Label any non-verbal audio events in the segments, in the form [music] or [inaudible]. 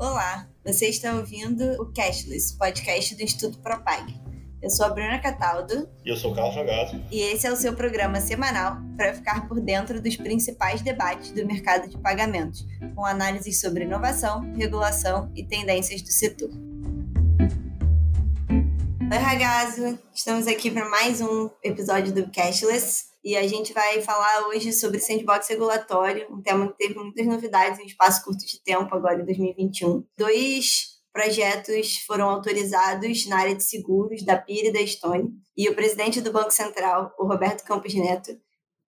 Olá, você está ouvindo o Cashless, podcast do Instituto Propag. Eu sou a Bruna Cataldo. E eu sou o Carlos Jogado. E esse é o seu programa semanal para ficar por dentro dos principais debates do mercado de pagamentos, com análises sobre inovação, regulação e tendências do setor. Oi, Ragazzo! Estamos aqui para mais um episódio do Cashless. E a gente vai falar hoje sobre sandbox regulatório, um tema que teve muitas novidades em um espaço curto de tempo, agora em 2021. Dois projetos foram autorizados na área de seguros da PIR e da Estônia. E o presidente do Banco Central, o Roberto Campos Neto,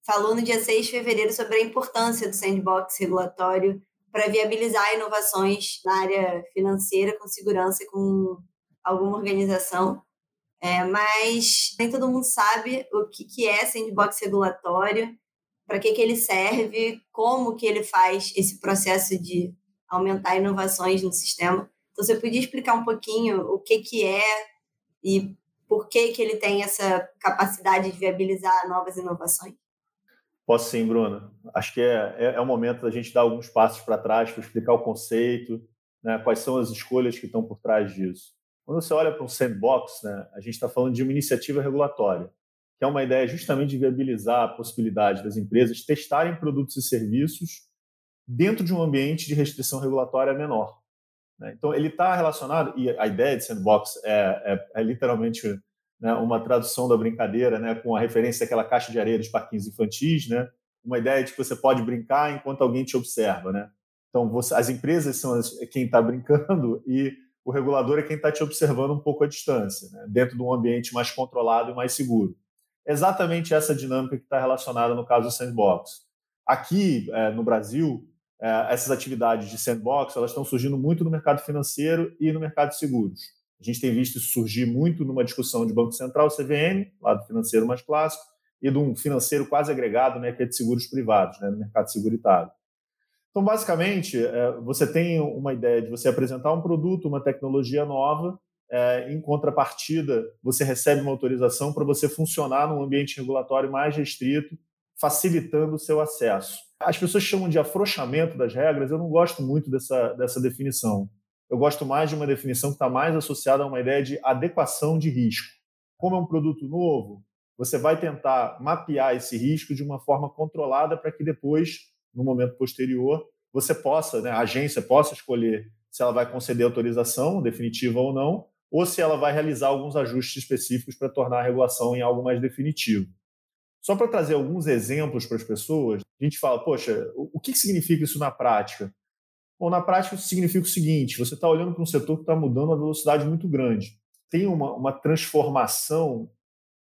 falou no dia 6 de fevereiro sobre a importância do sandbox regulatório para viabilizar inovações na área financeira com segurança e com alguma organização. É, mas nem todo mundo sabe o que, que é sandbox regulatório, para que, que ele serve, como que ele faz esse processo de aumentar inovações no sistema. Então, você podia explicar um pouquinho o que, que é e por que, que ele tem essa capacidade de viabilizar novas inovações? Posso sim, Bruna. Acho que é, é, é o momento da gente dar alguns passos para trás para explicar o conceito, né, quais são as escolhas que estão por trás disso. Quando você olha para um sandbox, né, a gente está falando de uma iniciativa regulatória, que é uma ideia justamente de viabilizar a possibilidade das empresas testarem produtos e serviços dentro de um ambiente de restrição regulatória menor. Né? Então, ele está relacionado, e a ideia de sandbox é, é, é literalmente né, uma tradução da brincadeira, né, com a referência àquela caixa de areia dos parquinhos infantis, né, uma ideia de que você pode brincar enquanto alguém te observa. Né? Então, você, as empresas são as, quem está brincando [laughs] e o regulador é quem está te observando um pouco à distância, né? dentro de um ambiente mais controlado e mais seguro. Exatamente essa dinâmica que está relacionada no caso do sandbox. Aqui é, no Brasil, é, essas atividades de sandbox elas estão surgindo muito no mercado financeiro e no mercado de seguros. A gente tem visto isso surgir muito numa discussão de Banco Central, CVM, lado financeiro mais clássico, e de um financeiro quase agregado, né, que é de seguros privados, né, no mercado seguritário. Então, basicamente, é, você tem uma ideia de você apresentar um produto, uma tecnologia nova, é, em contrapartida, você recebe uma autorização para você funcionar num ambiente regulatório mais restrito, facilitando o seu acesso. As pessoas chamam de afrouxamento das regras, eu não gosto muito dessa, dessa definição. Eu gosto mais de uma definição que está mais associada a uma ideia de adequação de risco. Como é um produto novo, você vai tentar mapear esse risco de uma forma controlada para que depois no momento posterior, você possa, né, a agência possa escolher se ela vai conceder autorização definitiva ou não, ou se ela vai realizar alguns ajustes específicos para tornar a regulação em algo mais definitivo. Só para trazer alguns exemplos para as pessoas, a gente fala, poxa, o que significa isso na prática? Bom, na prática isso significa o seguinte, você está olhando para um setor que está mudando a velocidade muito grande. Tem uma, uma transformação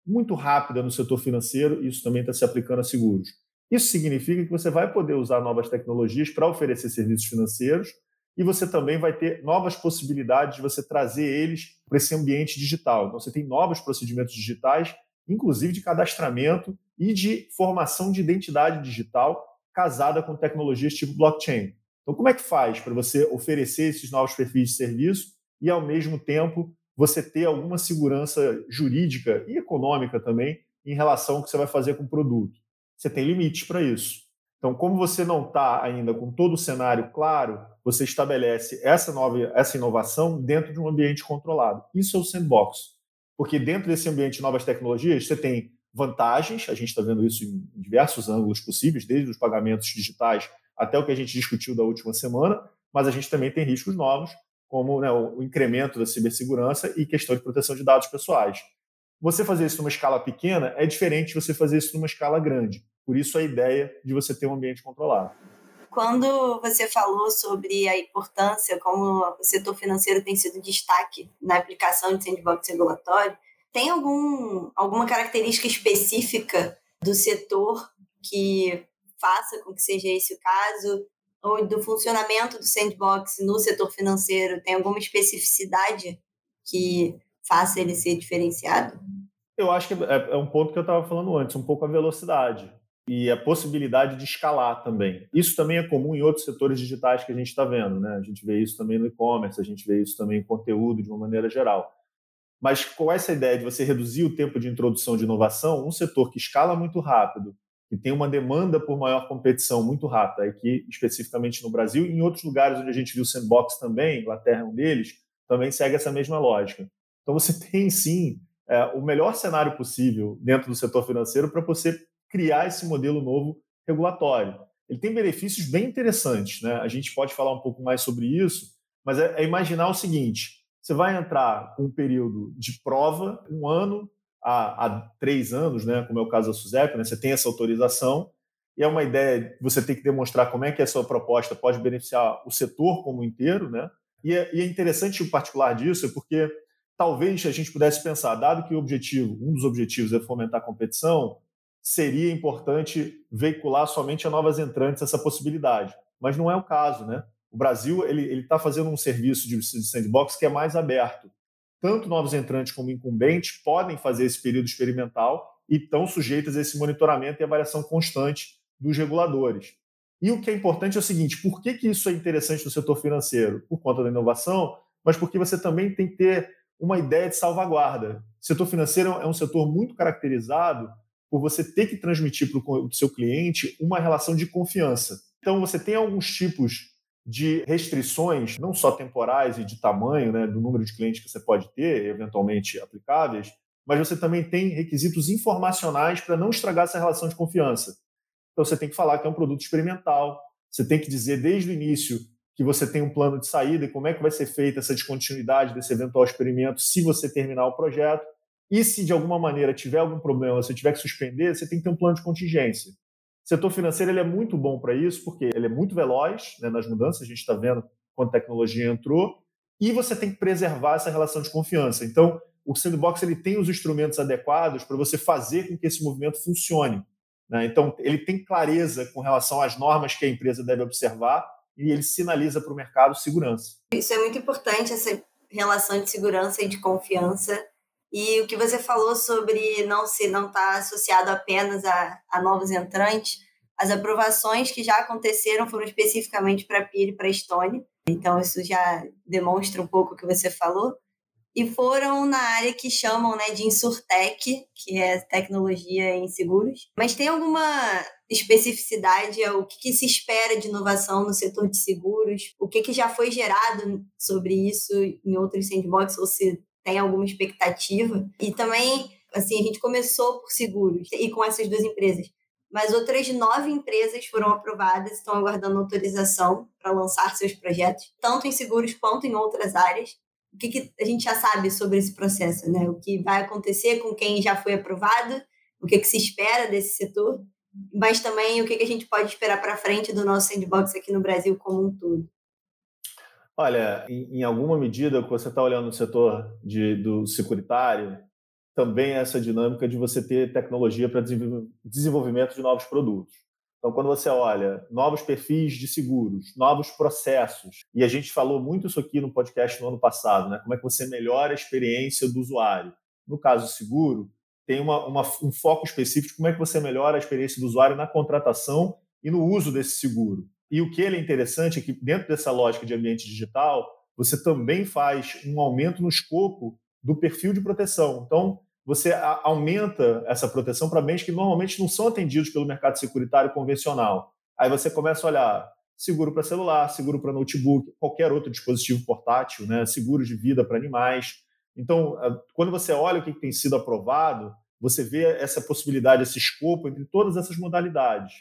muito rápida no setor financeiro e isso também está se aplicando a seguros. Isso significa que você vai poder usar novas tecnologias para oferecer serviços financeiros e você também vai ter novas possibilidades de você trazer eles para esse ambiente digital. Então, você tem novos procedimentos digitais, inclusive de cadastramento e de formação de identidade digital casada com tecnologias tipo blockchain. Então, como é que faz para você oferecer esses novos perfis de serviço e, ao mesmo tempo, você ter alguma segurança jurídica e econômica também em relação ao que você vai fazer com o produto? Você tem limites para isso. Então, como você não está ainda com todo o cenário claro, você estabelece essa nova essa inovação dentro de um ambiente controlado. Isso é o sandbox. Porque dentro desse ambiente de novas tecnologias, você tem vantagens, a gente está vendo isso em diversos ângulos possíveis, desde os pagamentos digitais até o que a gente discutiu da última semana, mas a gente também tem riscos novos, como né, o incremento da cibersegurança e questão de proteção de dados pessoais. Você fazer isso numa escala pequena é diferente de você fazer isso numa escala grande. Por isso a ideia de você ter um ambiente controlado. Quando você falou sobre a importância, como o setor financeiro tem sido destaque na aplicação de sandbox regulatório, tem algum, alguma característica específica do setor que faça com que seja esse o caso? Ou do funcionamento do sandbox no setor financeiro? Tem alguma especificidade que faça ele ser diferenciado? Eu acho que é, é um ponto que eu estava falando antes, um pouco a velocidade e a possibilidade de escalar também. Isso também é comum em outros setores digitais que a gente está vendo, né? A gente vê isso também no e-commerce, a gente vê isso também em conteúdo de uma maneira geral. Mas com essa ideia de você reduzir o tempo de introdução de inovação, um setor que escala muito rápido, que tem uma demanda por maior competição muito rápida, aqui especificamente no Brasil e em outros lugares onde a gente viu sandbox também, Inglaterra é um deles, também segue essa mesma lógica. Então você [laughs] tem sim é, o melhor cenário possível dentro do setor financeiro para você criar esse modelo novo regulatório. Ele tem benefícios bem interessantes, né? A gente pode falar um pouco mais sobre isso, mas é, é imaginar o seguinte: você vai entrar com um período de prova, um ano a, a três anos, né? Como é o caso da SUSEP, né? Você tem essa autorização e é uma ideia você tem que demonstrar como é que a sua proposta pode beneficiar o setor como inteiro, né? E é, e é interessante o particular disso, é porque talvez a gente pudesse pensar, dado que o objetivo, um dos objetivos é fomentar a competição, seria importante veicular somente a novas entrantes essa possibilidade. Mas não é o caso, né? O Brasil ele está fazendo um serviço de, de sandbox que é mais aberto. Tanto novos entrantes como incumbentes podem fazer esse período experimental e estão sujeitos a esse monitoramento e avaliação constante dos reguladores. E o que é importante é o seguinte: por que, que isso é interessante no setor financeiro? Por conta da inovação, mas porque você também tem que ter uma ideia de salvaguarda. O setor financeiro é um setor muito caracterizado por você ter que transmitir para o seu cliente uma relação de confiança. Então, você tem alguns tipos de restrições, não só temporais e de tamanho, né, do número de clientes que você pode ter, eventualmente aplicáveis, mas você também tem requisitos informacionais para não estragar essa relação de confiança. Então, você tem que falar que é um produto experimental, você tem que dizer desde o início que você tem um plano de saída e como é que vai ser feita essa descontinuidade desse eventual experimento se você terminar o projeto. E se de alguma maneira tiver algum problema, você tiver que suspender, você tem que ter um plano de contingência. O setor financeiro ele é muito bom para isso, porque ele é muito veloz né, nas mudanças, a gente está vendo quando a tecnologia entrou, e você tem que preservar essa relação de confiança. Então, o sandbox ele tem os instrumentos adequados para você fazer com que esse movimento funcione. Né? Então, ele tem clareza com relação às normas que a empresa deve observar e ele sinaliza para o mercado segurança. Isso é muito importante, essa relação de segurança e de confiança. E o que você falou sobre não se não estar tá associado apenas a, a novos entrantes, as aprovações que já aconteceram foram especificamente para a PIR e para a Estônia. Então, isso já demonstra um pouco o que você falou. E foram na área que chamam né, de Insurtech, que é tecnologia em seguros. Mas tem alguma especificidade, é o que, que, se espera de inovação no setor de seguros, o que, que já foi gerado sobre isso em outros sandbox, ou se tem alguma expectativa. E também, assim, a gente começou por seguros e com essas duas empresas, mas outras nove empresas foram aprovadas, estão aguardando autorização para lançar seus projetos, tanto em seguros quanto em outras áreas. O que, que a gente já sabe sobre esse processo, né? O que vai acontecer com quem já foi aprovado, o que, que se espera desse setor mas também o que, a gente pode esperar para frente do nosso sandbox aqui no Brasil como um todo. Olha, em, alguma medida, quando você está olhando no setor de, do securitário, também é essa dinâmica de você ter tecnologia para desenvolvimento de novos produtos. Então, quando você olha novos perfis de seguros, novos processos, e a gente falou muito isso aqui no podcast no ano passado, né? como é que você melhora a experiência do usuário. No caso seguro, tem uma, uma, um foco específico de como é que você melhora a experiência do usuário na contratação e no uso desse seguro. E o que ele é interessante é que, dentro dessa lógica de ambiente digital, você também faz um aumento no escopo do perfil de proteção. Então, você aumenta essa proteção para bens que normalmente não são atendidos pelo mercado securitário convencional. Aí você começa a olhar seguro para celular, seguro para notebook, qualquer outro dispositivo portátil, né? seguro de vida para animais. Então, quando você olha o que tem sido aprovado, você vê essa possibilidade, esse escopo entre todas essas modalidades.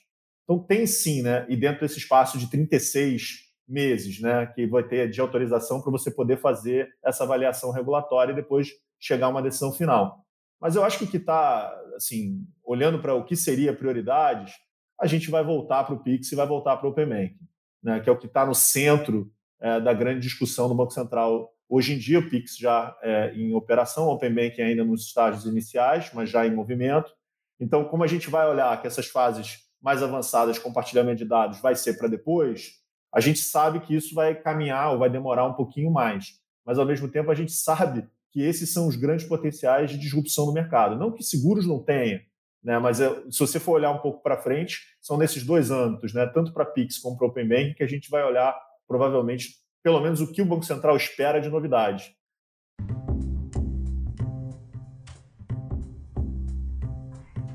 Então, tem sim, né? E dentro desse espaço de 36 meses, né, que vai ter de autorização para você poder fazer essa avaliação regulatória e depois chegar a uma decisão final. Mas eu acho que o que está, assim, olhando para o que seria prioridades, a gente vai voltar para o Pix e vai voltar para o Open né, que é o que está no centro é, da grande discussão do Banco Central Hoje em dia, o Pix já é em operação, o Open Banking ainda nos estágios iniciais, mas já em movimento. Então, como a gente vai olhar que essas fases mais avançadas, compartilhamento de dados, vai ser para depois, a gente sabe que isso vai caminhar ou vai demorar um pouquinho mais. Mas, ao mesmo tempo, a gente sabe que esses são os grandes potenciais de disrupção no mercado. Não que seguros não tenha, né? mas é, se você for olhar um pouco para frente, são nesses dois âmbitos, né? tanto para Pix como para Open Banking, que a gente vai olhar provavelmente pelo menos o que o Banco Central espera de novidade.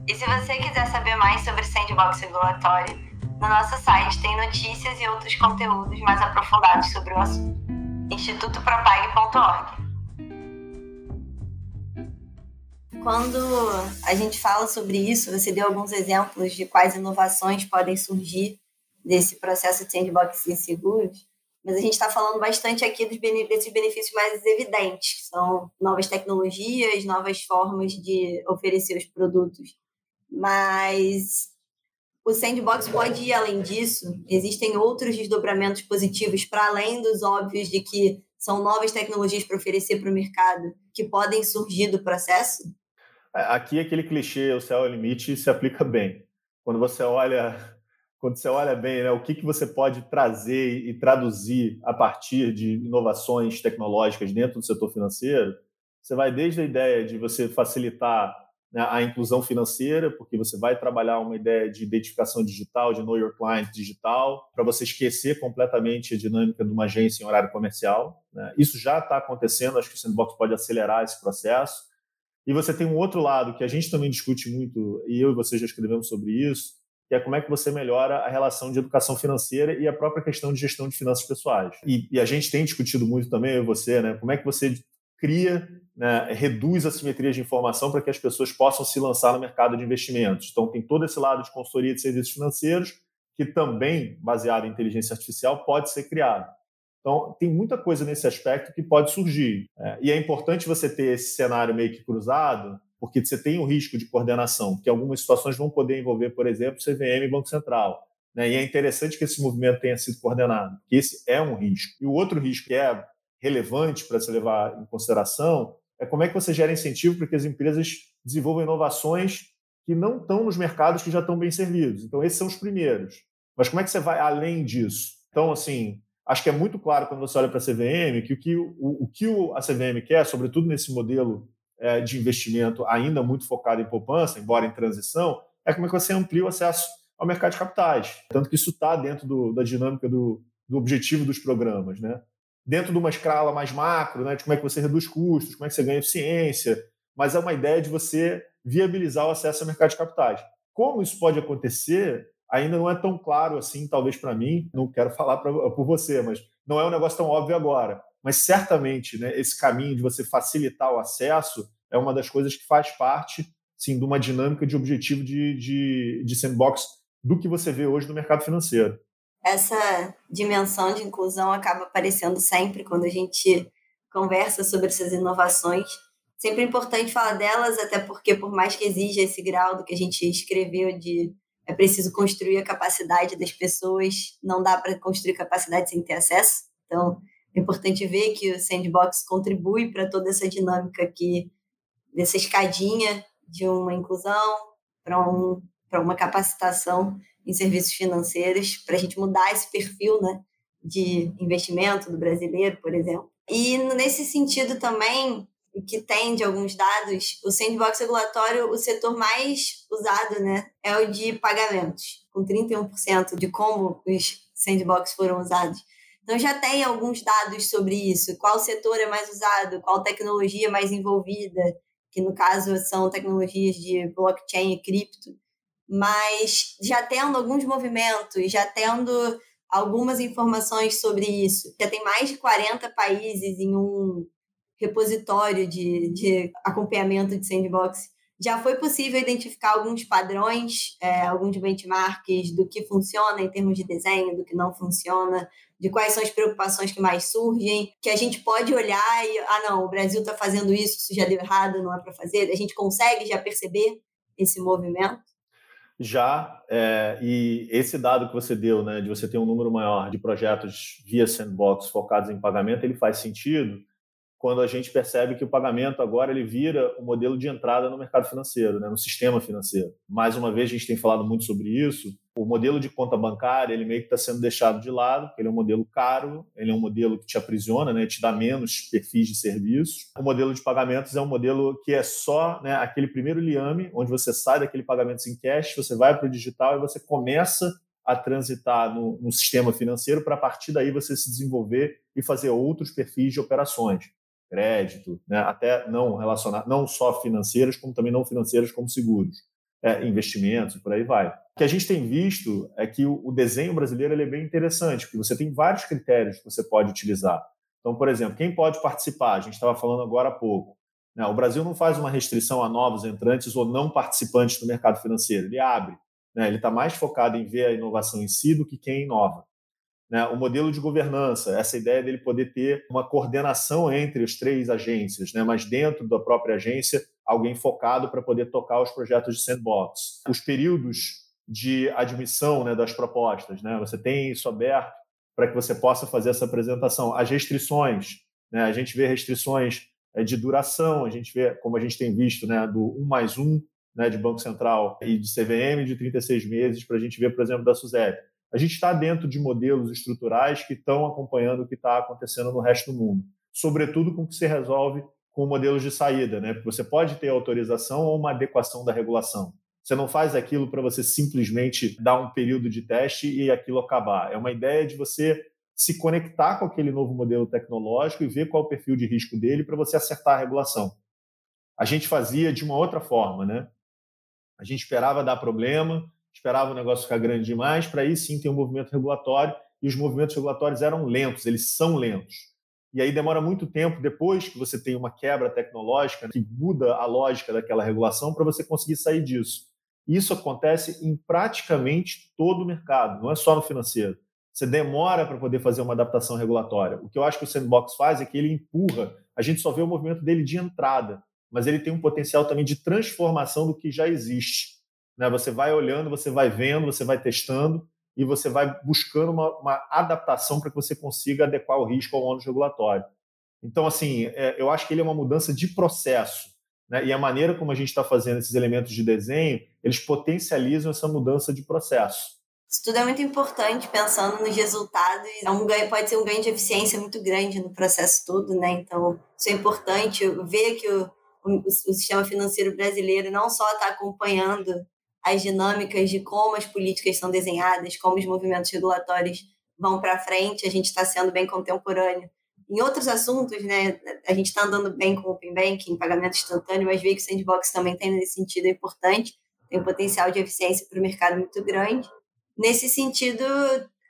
Esse se você quiser saber mais sobre sandbox regulatório, no nosso site tem notícias e outros conteúdos mais aprofundados sobre o assunto. institutopropag.org. Quando a gente fala sobre isso, você deu alguns exemplos de quais inovações podem surgir desse processo de sandbox seguros, mas a gente está falando bastante aqui dos desses benefícios mais evidentes, que são novas tecnologias, novas formas de oferecer os produtos. Mas o sandbox pode ir além disso? Existem outros desdobramentos positivos para além dos óbvios de que são novas tecnologias para oferecer para o mercado que podem surgir do processo? É, aqui aquele clichê, o céu é o limite, se aplica bem. Quando você olha, quando você olha bem, né, o que, que você pode trazer e traduzir a partir de inovações tecnológicas dentro do setor financeiro, você vai desde a ideia de você facilitar né, a inclusão financeira, porque você vai trabalhar uma ideia de identificação digital, de know your client digital, para você esquecer completamente a dinâmica de uma agência em horário comercial. Né? Isso já está acontecendo, acho que o Sandbox pode acelerar esse processo. E você tem um outro lado que a gente também discute muito, e eu e você já escrevemos sobre isso, que é como é que você melhora a relação de educação financeira e a própria questão de gestão de finanças pessoais. E, e a gente tem discutido muito também, eu e você, né? Como é que você cria, né, reduz assimetrias de informação para que as pessoas possam se lançar no mercado de investimentos. Então, tem todo esse lado de consultoria de serviços financeiros, que também, baseado em inteligência artificial, pode ser criado. Então, tem muita coisa nesse aspecto que pode surgir. É, e é importante você ter esse cenário meio que cruzado, porque você tem o risco de coordenação, que algumas situações vão poder envolver, por exemplo, CVM e Banco Central. Né? E é interessante que esse movimento tenha sido coordenado, porque esse é um risco. E o outro risco que é relevante para se levar em consideração é como é que você gera incentivo para que as empresas desenvolvam inovações que não estão nos mercados que já estão bem servidos. Então, esses são os primeiros. Mas como é que você vai além disso? Então, assim, acho que é muito claro quando você olha para a CVM que o que, o, o que a CVM quer, sobretudo nesse modelo de investimento ainda muito focado em poupança, embora em transição, é como é que você amplia o acesso ao mercado de capitais. Tanto que isso está dentro do, da dinâmica do, do objetivo dos programas. Né? Dentro de uma escala mais macro, né, de como é que você reduz custos, como é que você ganha eficiência, mas é uma ideia de você viabilizar o acesso ao mercado de capitais. Como isso pode acontecer ainda não é tão claro assim, talvez para mim, não quero falar pra, por você, mas não é um negócio tão óbvio agora. Mas certamente, né, esse caminho de você facilitar o acesso é uma das coisas que faz parte, sim, de uma dinâmica de objetivo de, de, de sandbox do que você vê hoje no mercado financeiro. Essa dimensão de inclusão acaba aparecendo sempre quando a gente conversa sobre essas inovações. Sempre é importante falar delas, até porque, por mais que exija esse grau do que a gente escreveu de é preciso construir a capacidade das pessoas, não dá para construir capacidade sem ter acesso. Então, é importante ver que o Sandbox contribui para toda essa dinâmica aqui, dessa escadinha de uma inclusão para um, uma capacitação em serviços financeiros, para a gente mudar esse perfil né, de investimento do brasileiro, por exemplo. E nesse sentido também, que tem de alguns dados, o sandbox regulatório, o setor mais usado né, é o de pagamentos, com 31% de como os sandbox foram usados. Então já tem alguns dados sobre isso, qual setor é mais usado, qual tecnologia é mais envolvida, que no caso são tecnologias de blockchain e cripto, mas já tendo alguns movimentos, já tendo algumas informações sobre isso. Já tem mais de 40 países em um repositório de, de acompanhamento de sandbox, já foi possível identificar alguns padrões, é, alguns benchmarks do que funciona em termos de desenho, do que não funciona, de quais são as preocupações que mais surgem, que a gente pode olhar e, ah, não, o Brasil está fazendo isso, isso já deu errado, não é para fazer. A gente consegue já perceber esse movimento? Já, é, e esse dado que você deu, né, de você ter um número maior de projetos via sandbox focados em pagamento, ele faz sentido, quando a gente percebe que o pagamento agora ele vira o um modelo de entrada no mercado financeiro, né, no sistema financeiro. Mais uma vez, a gente tem falado muito sobre isso. O modelo de conta bancária ele meio que está sendo deixado de lado, ele é um modelo caro, ele é um modelo que te aprisiona, né, te dá menos perfis de serviços. O modelo de pagamentos é um modelo que é só né, aquele primeiro liame, onde você sai daquele pagamento em cash, você vai para o digital e você começa a transitar no, no sistema financeiro para a partir daí você se desenvolver e fazer outros perfis de operações crédito, né? até não relacionadas, não só financeiras, como também não financeiras, como seguros. é, investimentos e por aí vai. O que a gente tem visto é que o, o desenho brasileiro é bem interessante, porque você tem vários critérios que você pode utilizar. Então, por exemplo, quem pode participar? A gente estava falando agora há pouco. Né? O Brasil não faz uma restrição a novos entrantes ou não participantes do mercado financeiro, ele abre. Né? Ele está mais focado em ver a inovação em si do que quem inova. Né? O modelo de governança, essa ideia dele poder ter uma coordenação entre as três agências, né? mas dentro da própria agência, alguém focado para poder tocar os projetos de sandbox. Os períodos de admissão né, das propostas, né? você tem isso aberto para que você possa fazer essa apresentação. As restrições, né? a gente vê restrições é, de duração, a gente vê, como a gente tem visto, né, do 1 mais 1 né, de Banco Central e de CVM de 36 meses, para a gente ver, por exemplo, da SUSEP a gente está dentro de modelos estruturais que estão acompanhando o que está acontecendo no resto do mundo, sobretudo com o que se resolve com modelos de saída, né? Porque você pode ter autorização ou uma adequação da regulação. Você não faz aquilo para você simplesmente dar um período de teste e aquilo acabar. É uma ideia de você se conectar com aquele novo modelo tecnológico e ver qual é o perfil de risco dele para você acertar a regulação. A gente fazia de uma outra forma, né? A gente esperava dar problema, esperava o negócio ficar grande demais, para aí sim ter um movimento regulatório, e os movimentos regulatórios eram lentos, eles são lentos. E aí demora muito tempo depois que você tem uma quebra tecnológica que muda a lógica daquela regulação para você conseguir sair disso. Isso acontece em praticamente todo o mercado, não é só no financeiro. Você demora para poder fazer uma adaptação regulatória. O que eu acho que o sandbox faz é que ele empurra, a gente só vê o movimento dele de entrada, mas ele tem um potencial também de transformação do que já existe. Né? Você vai olhando, você vai vendo, você vai testando e você vai buscando uma, uma adaptação para que você consiga adequar o risco ao ônus regulatório. Então, assim, é, eu acho que ele é uma mudança de processo. Né? E a maneira como a gente está fazendo esses elementos de desenho, eles potencializam essa mudança de processo. Isso tudo é muito importante, pensando nos resultados. É um ganho, pode ser um ganho de eficiência muito grande no processo todo, né? Então, isso é importante. Ver que o, o, o sistema financeiro brasileiro não só está acompanhando as dinâmicas de como as políticas são desenhadas, como os movimentos regulatórios vão para frente, a gente está sendo bem contemporâneo. Em outros assuntos, né, a gente está andando bem com o Open Banking, pagamento instantâneo, mas veio que o Sandbox também tem nesse sentido importante, tem um potencial de eficiência para o mercado muito grande. Nesse sentido,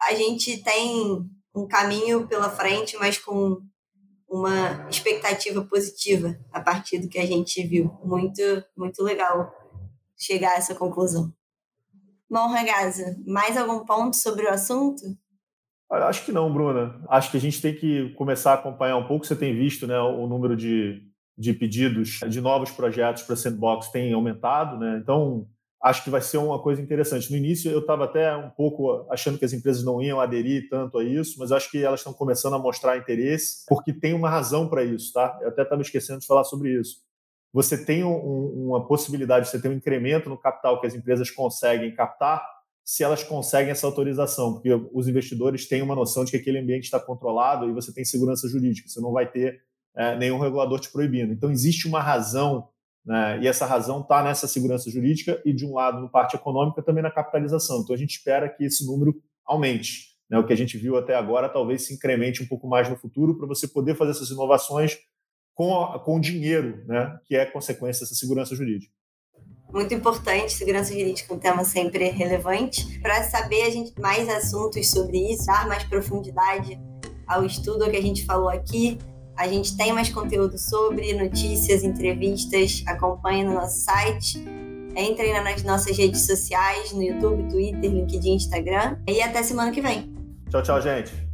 a gente tem um caminho pela frente, mas com uma expectativa positiva a partir do que a gente viu. Muito, muito legal chegar a essa conclusão. Bom, Ragazza, mais algum ponto sobre o assunto? Acho que não, Bruna. Acho que a gente tem que começar a acompanhar um pouco. Você tem visto né, o número de, de pedidos de novos projetos para Sandbox tem aumentado, né? Então, acho que vai ser uma coisa interessante. No início, eu estava até um pouco achando que as empresas não iam aderir tanto a isso, mas acho que elas estão começando a mostrar interesse, porque tem uma razão para isso, tá? Eu até estava esquecendo de falar sobre isso você tem um, uma possibilidade de você ter um incremento no capital que as empresas conseguem captar se elas conseguem essa autorização, porque os investidores têm uma noção de que aquele ambiente está controlado e você tem segurança jurídica, você não vai ter é, nenhum regulador te proibindo. Então, existe uma razão, né, e essa razão está nessa segurança jurídica e, de um lado, no parte econômica, também na capitalização. Então, a gente espera que esse número aumente. Né, o que a gente viu até agora talvez se incremente um pouco mais no futuro para você poder fazer essas inovações com, com o dinheiro, né, que é consequência dessa segurança jurídica. Muito importante, segurança jurídica é um tema sempre relevante. Para saber a gente mais assuntos sobre isso, dar mais profundidade ao estudo que a gente falou aqui, a gente tem mais conteúdo sobre notícias, entrevistas, acompanhe no nosso site. Entrem nas nossas redes sociais, no YouTube, Twitter, LinkedIn, Instagram. E até semana que vem. Tchau, tchau, gente.